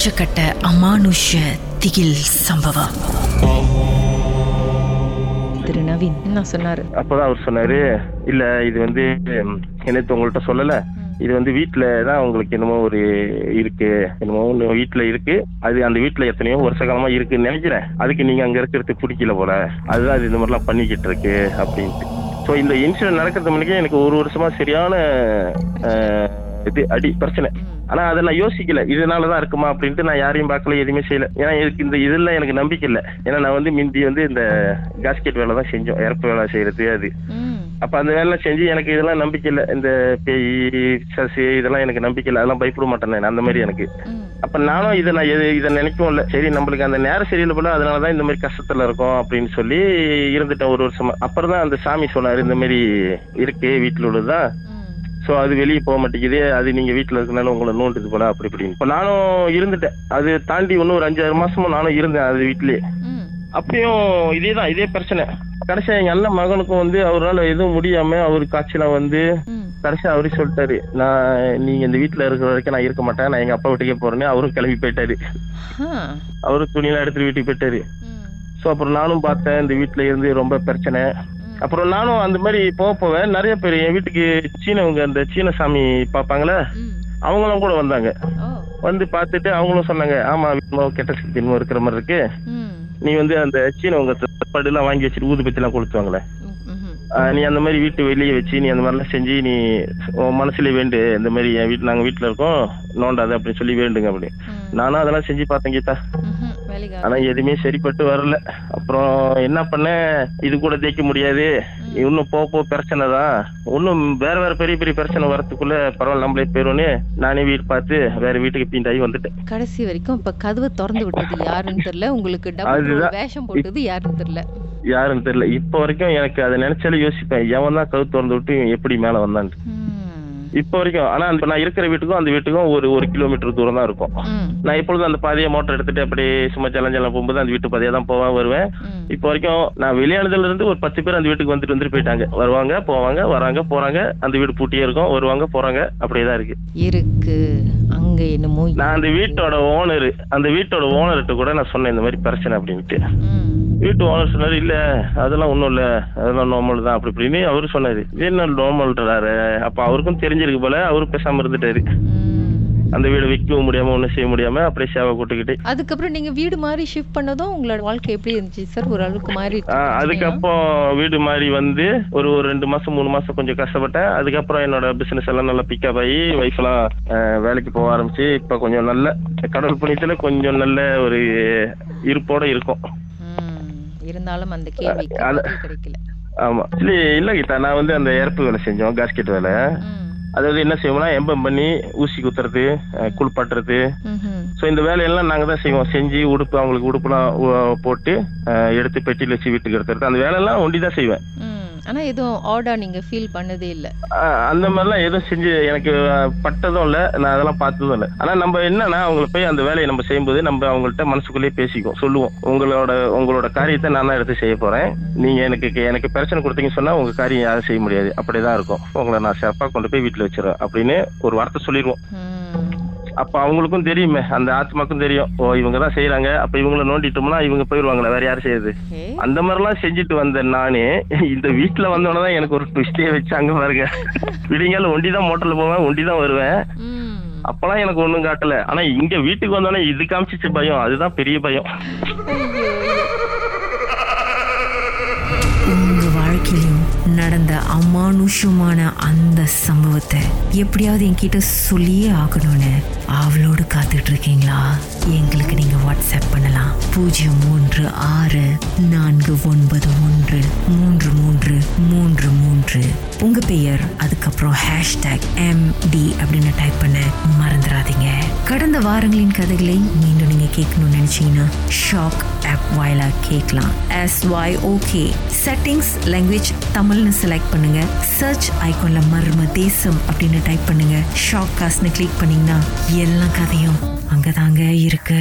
உச்சக்கட்ட அமானுஷ திகில் சம்பவம். திரு நவீன் என்ன சொன்னாரு? அப்பதான் அவர் சொன்னாரு இல்ல இது வந்து நேத்து உங்கள்ட்ட சொல்லல? இது வந்து வீட்டுல தான் உங்களுக்கு என்னமோ ஒரு இருக்கு என்னமோ ஒண்ணு வீட்டுல இருக்கு. அது அந்த வீட்டுல எத்தனையோ வருஷ காலமா இருக்குன்னு நினைக்கிறேன். அதுக்கு நீங்க அங்க இருக்கிறது பிடிக்கல போல. அதுதான் அது இந்த மாதிரிலாம் பண்ணிக்கிட்டு இருக்கு அப்படின்ட்டு. ஸோ இந்த இன்சிடென்ட் நடக்கிறது முன்னாடியே எனக்கு ஒரு வருஷமா சரியான இது அடி பிரச்சனை. ஆனா அதை நான் யோசிக்கல. இதனாலதான் இருக்குமா அப்படின்ட்டு நான் யாரையும் பார்க்கல எதுவுமே செய்யல. ஏன்னா எனக்கு இந்த இதெல்லாம் எனக்கு நம்பிக்கை இல்லை. ஏன்னா நான் வந்து மிந்தி வந்து இந்த காஸ்கெட் வேலை தான் செஞ்சோம். இறப்பு வேலை செய்யறது அது. அப்ப அந்த வேலை செஞ்சு எனக்கு இதெல்லாம் நம்பிக்கை இல்லை. இந்த பேய் சசி இதெல்லாம் எனக்கு நம்பிக்கை இல்லை. அதெல்லாம் பயப்பட மாட்டேன் நான். அந்த மாதிரி எனக்கு. அப்ப நானும் இதை நான் எது இதை நினைக்கவும் இல்லை. சரி நம்மளுக்கு அந்த நேரம் சரியில்லை போல அதனாலதான் இந்த மாதிரி கஷ்டத்துல இருக்கோம் அப்படின்னு சொல்லி இருந்துட்டேன் ஒரு வருஷமா. அப்புறம் தான் அந்த சாமி சொன்னாரு இந்த மாதிரி இருக்கு வீட்டுல உள்ளதுதான். ஸோ அது வெளியே போக மாட்டேங்குது. அது நீங்க வீட்டில் இருக்கனால உங்களை நோண்டுது போல அப்படி இப்படின்னு. இப்போ நானும் இருந்துட்டேன். அது தாண்டி இன்னும் ஒரு அஞ்சாறு மாசமும் நானும் இருந்தேன் அது வீட்லயே. அப்பயும் இதே தான் இதே பிரச்சனை. கடைசியா எங்க அண்ணன் மகனுக்கும் வந்து அவரால் எதுவும் முடியாம அவர் காய்ச்சலா வந்து கடைசியா அவரே சொல்லிட்டாரு நான் நீங்க இந்த வீட்டுல இருக்கிற வரைக்கும் நான் இருக்க மாட்டேன். நான் எங்க அப்பா வீட்டுக்கே போறேன்னு அவரும் கிளம்பி போயிட்டாரு. அவரும் துணியெல்லாம் எடுத்துட்டு வீட்டுக்கு போயிட்டாரு. ஸோ அப்புறம் நானும் பார்த்தேன் இந்த வீட்டுல இருந்து ரொம்ப பிரச்சனை. அப்புறம் நானும் அந்த மாதிரி போக போவேன் நிறைய பேர் என் வீட்டுக்கு சீனவங்க அந்த சீன சாமி பார்ப்பாங்களே அவங்களும் கூட வந்தாங்க. வந்து பார்த்துட்டு அவங்களும் சொன்னாங்க ஆமா கெட்ட சக்தி இன்னும் இருக்கிற மாதிரி இருக்கு. நீ வந்து அந்த சீனவங்க சாப்பாடுலாம் வாங்கி வச்சுட்டு ஊதுபத்திலாம் கொளுத்துவாங்களே ம் ம் ஆஹ் நீ அந்த மாதிரி வீட்டு வெளியே வச்சு நீ அந்த மாதிரிலாம் செஞ்சு நீ உன் மனசுல வேண்டு. இந்த மாதிரி என் வீட்டு நாங்க வீட்டுல இருக்கோம் நோண்டாது அப்படின்னு சொல்லி வேண்டுங்க அப்படி நானும் அதெல்லாம் செஞ்சு பார்த்தேன் கீதா. ஆனா எதுவுமே சரிப்பட்டு வரல. அப்புறம் என்ன பண்ணேன் இது கூட தேய்க்க முடியாது. இன்னும் போக போக பிரச்சனை தான். இன்னும் வேற வேற பெரிய பெரிய பிரச்சனை வரதுக்குள்ள பரவாயில்ல நம்மளே போயிரும்னு நானே வீடு பார்த்து வேற வீட்டுக்கு பீண்டாகி வந்துட்டேன். கடைசி வரைக்கும் இப்ப கதவை திறந்து விட்டது யாருன்னு தெரியல. உங்களுக்கு டபுள் அதுதான். வேஷம் போட்டது யாருன்னு தெரியல. யாருன்னு தெரியல. இப்போ வரைக்கும் எனக்கு அதை நினைச்சாலே யோசிப்பேன் எவன் தான் கவு திறந்து விட்டு எப்படி மேல வந்தான்ட்டு இப்போ வரைக்கும் ஆனா நான் இருக்கிற வீட்டுக்கும் அந்த வீட்டுக்கும் ஒரு ஒரு கிலோமீட்டர் தூரம் தான் இருக்கும். நான் எப்பொழுதும் அந்த பாதையை மோட்டர் எடுத்துட்டு அப்படியே சும்மா ஜலம் போகும்போது அந்த வீட்டு பாதையா தான் போவேன் வருவேன். இப்போ வரைக்கும் நான் வெளியானதுல இருந்து ஒரு பத்து பேர் அந்த வீட்டுக்கு வந்துட்டு வந்துட்டு போயிட்டாங்க. வருவாங்க போவாங்க வராங்க போறாங்க. அந்த வீடு பூட்டியே இருக்கும். வருவாங்க போறாங்க. அப்படியே தான் இருக்கு. இருக்கு. அங்க என்னமோ நான் அந்த வீட்டோட ஓனர் அந்த வீட்டோட ஓனர்கிட்ட கூட நான் சொன்னேன் இந்த மாதிரி பிரச்சனை அப்படின்ட்டு. வீட்டு ஓனர் சொன்னாரு இல்ல அதெல்லாம் ஒண்ணும் இல்ல. அதெல்லாம் நார்மல் தான். அப்படி இப்படின்னு அவரு சொன்னாரு. இது என்ன நார்மல்ன்றாரு அப்ப அவருக்கும் தெரிஞ்சிருக்கு போல அவரும் பேசாம இருந்துட்டாரு. அந்த வீடு விற்கவும் முடியாம ஒண்ணும் செய்ய முடியாம அப்படியே சேவை கூட்டுக்கிட்டு அதுக்கப்புறம் நீங்க வீடு மாறி ஷிஃப்ட் பண்ணதும் உங்களோட வாழ்க்கை எப்படி இருந்துச்சு சார் ஓரளவுக்கு மாறி ஆ, அதுக்கப்புறம் வீடு மாறி வந்து ஒரு ஒரு ரெண்டு மாசம் மூணு மாசம் கொஞ்சம் கஷ்டப்பட்டேன். அதுக்கப்புறம் என்னோட பிசினஸ் எல்லாம் நல்லா பிக்கப் ஆகி ஒய்ஃப் எல்லாம் வேலைக்கு போக ஆரம்பிச்சு இப்ப கொஞ்சம் நல்ல கடவுள் புண்ணியத்துல கொஞ்சம் நல்ல ஒரு இருப்போட இருக்கும். இருந்தாலும் அந்த பதில் கிடைக்கல. ஆமா. இல்ல இல்ல கீதா நான் வந்து அந்த இறப்பு வேலை செஞ்சோம் காஸ்கெட் வேலை. அதாவது என்ன செய்வோம்னா எம்பம் பண்ணி ஊசி குத்துறது குளிப்பாட்டுறது. ஸோ இந்த வேலையெல்லாம் நாங்க தான் செய்வோம். செஞ்சு உடுப்பு அவங்களுக்கு உடுப்புலாம் போட்டு எடுத்து பெட்டியில் வச்சு வீட்டுக்கு எடுத்துறது அந்த வேலையெல்லாம் ஒண்டி தான் செய்வேன் ஆனா எதுவும் ஆர்டா நீங்க ஃபீல் பண்ணதே இல்ல. அந்த மாதிரிலாம் எதுவும் செஞ்சு எனக்கு பட்டதும் இல்லை. நான் அதெல்லாம் பார்த்ததும் இல்லை. ஆனா நம்ம என்னன்னா அவங்கள போய் அந்த வேலையை நம்ம செய்யும்போது நம்ம அவங்கள்ட்ட மனசுக்குள்ளேயே பேசிக்குவோம். சொல்லுவோம். உங்களோட உங்களோட காரியத்தை நான் தான் எடுத்து செய்ய போறேன். நீங்க எனக்கு எனக்கு பிரச்சனை கொடுத்தீங்கன்னு சொன்னா உங்க காரியம் யாரும் செய்ய முடியாது. அப்படிதான் இருக்கும். உங்களை நான் சிறப்பா கொண்டு போய் வீட்டுல வச்சிருவேன் அப்படின்னு ஒரு வார்த்தை சொல்லிடுவோம். அப்ப அவங்களுக்கும் தெரியுமே அந்த ஆத்மாக்கும் தெரியும். ஓ இவங்க தான் செய்யறாங்க அப்ப இவங்கள நோண்டிட்டோம்னா இவங்க போயிருவாங்களே வேற யாரும் செய்யுது அந்த மாதிரிலாம் செஞ்சுட்டு வந்த நானே இந்த வீட்டுல வந்தோடனே தான் எனக்கு ஒரு ட்விஸ்டே வச்சு அங்க பாருங்க. விடிங்கால ஒண்டி தான் மோட்டர்ல போவேன் ஒண்டி தான் வருவேன் அப்பெல்லாம் எனக்கு ஒண்ணும் காட்டல. ஆனா இங்க வீட்டுக்கு வந்தோடனே இது காமிச்சிச்சு பயம். அதுதான் பெரிய பயம். உங்க வாழ்க்கையிலும் நடந்த அமானுஷமான அந்த சம்பவத்தை எப்படியாவது என்கிட்ட சொல்லியே ஆகணும்னு அவளோடு காத்துட்டு இருக்கீங்களா எங்களுக்கு நீங்க வாட்ஸ்அப் பண்ணலாம். பூஜ்ஜியம் மூன்று ஆறு நான்கு ஒன்பது ஒன்று மூன்று மூன்று மூன்று மூன்று. உங்க பெயர் அதுக்கப்புறம் ஹேஷ்டேக் எம் டி அப்படின்னு டைப் பண்ண மறந்துடாதீங்க. கடந்த வாரங்களின் கதைகளை மீண்டும் நீங்க கேட்கணும்னு நினைச்சீங்கன்னா ஷாக் ஆப் வாயிலா கேட்கலாம். S Y okay settings language தமிழ்னு செலக்ட் பண்ணுங்க. சர்ச் ஐக்கோன்ல மர்ம தேசம் அப்படின்னு டைப் பண்ணுங்க. ஷாக் காஸ்ட்னு கிளிக் பண்ணீங்கன்னா எல்லா கதையும் அங்கதாங்க இருக்கு.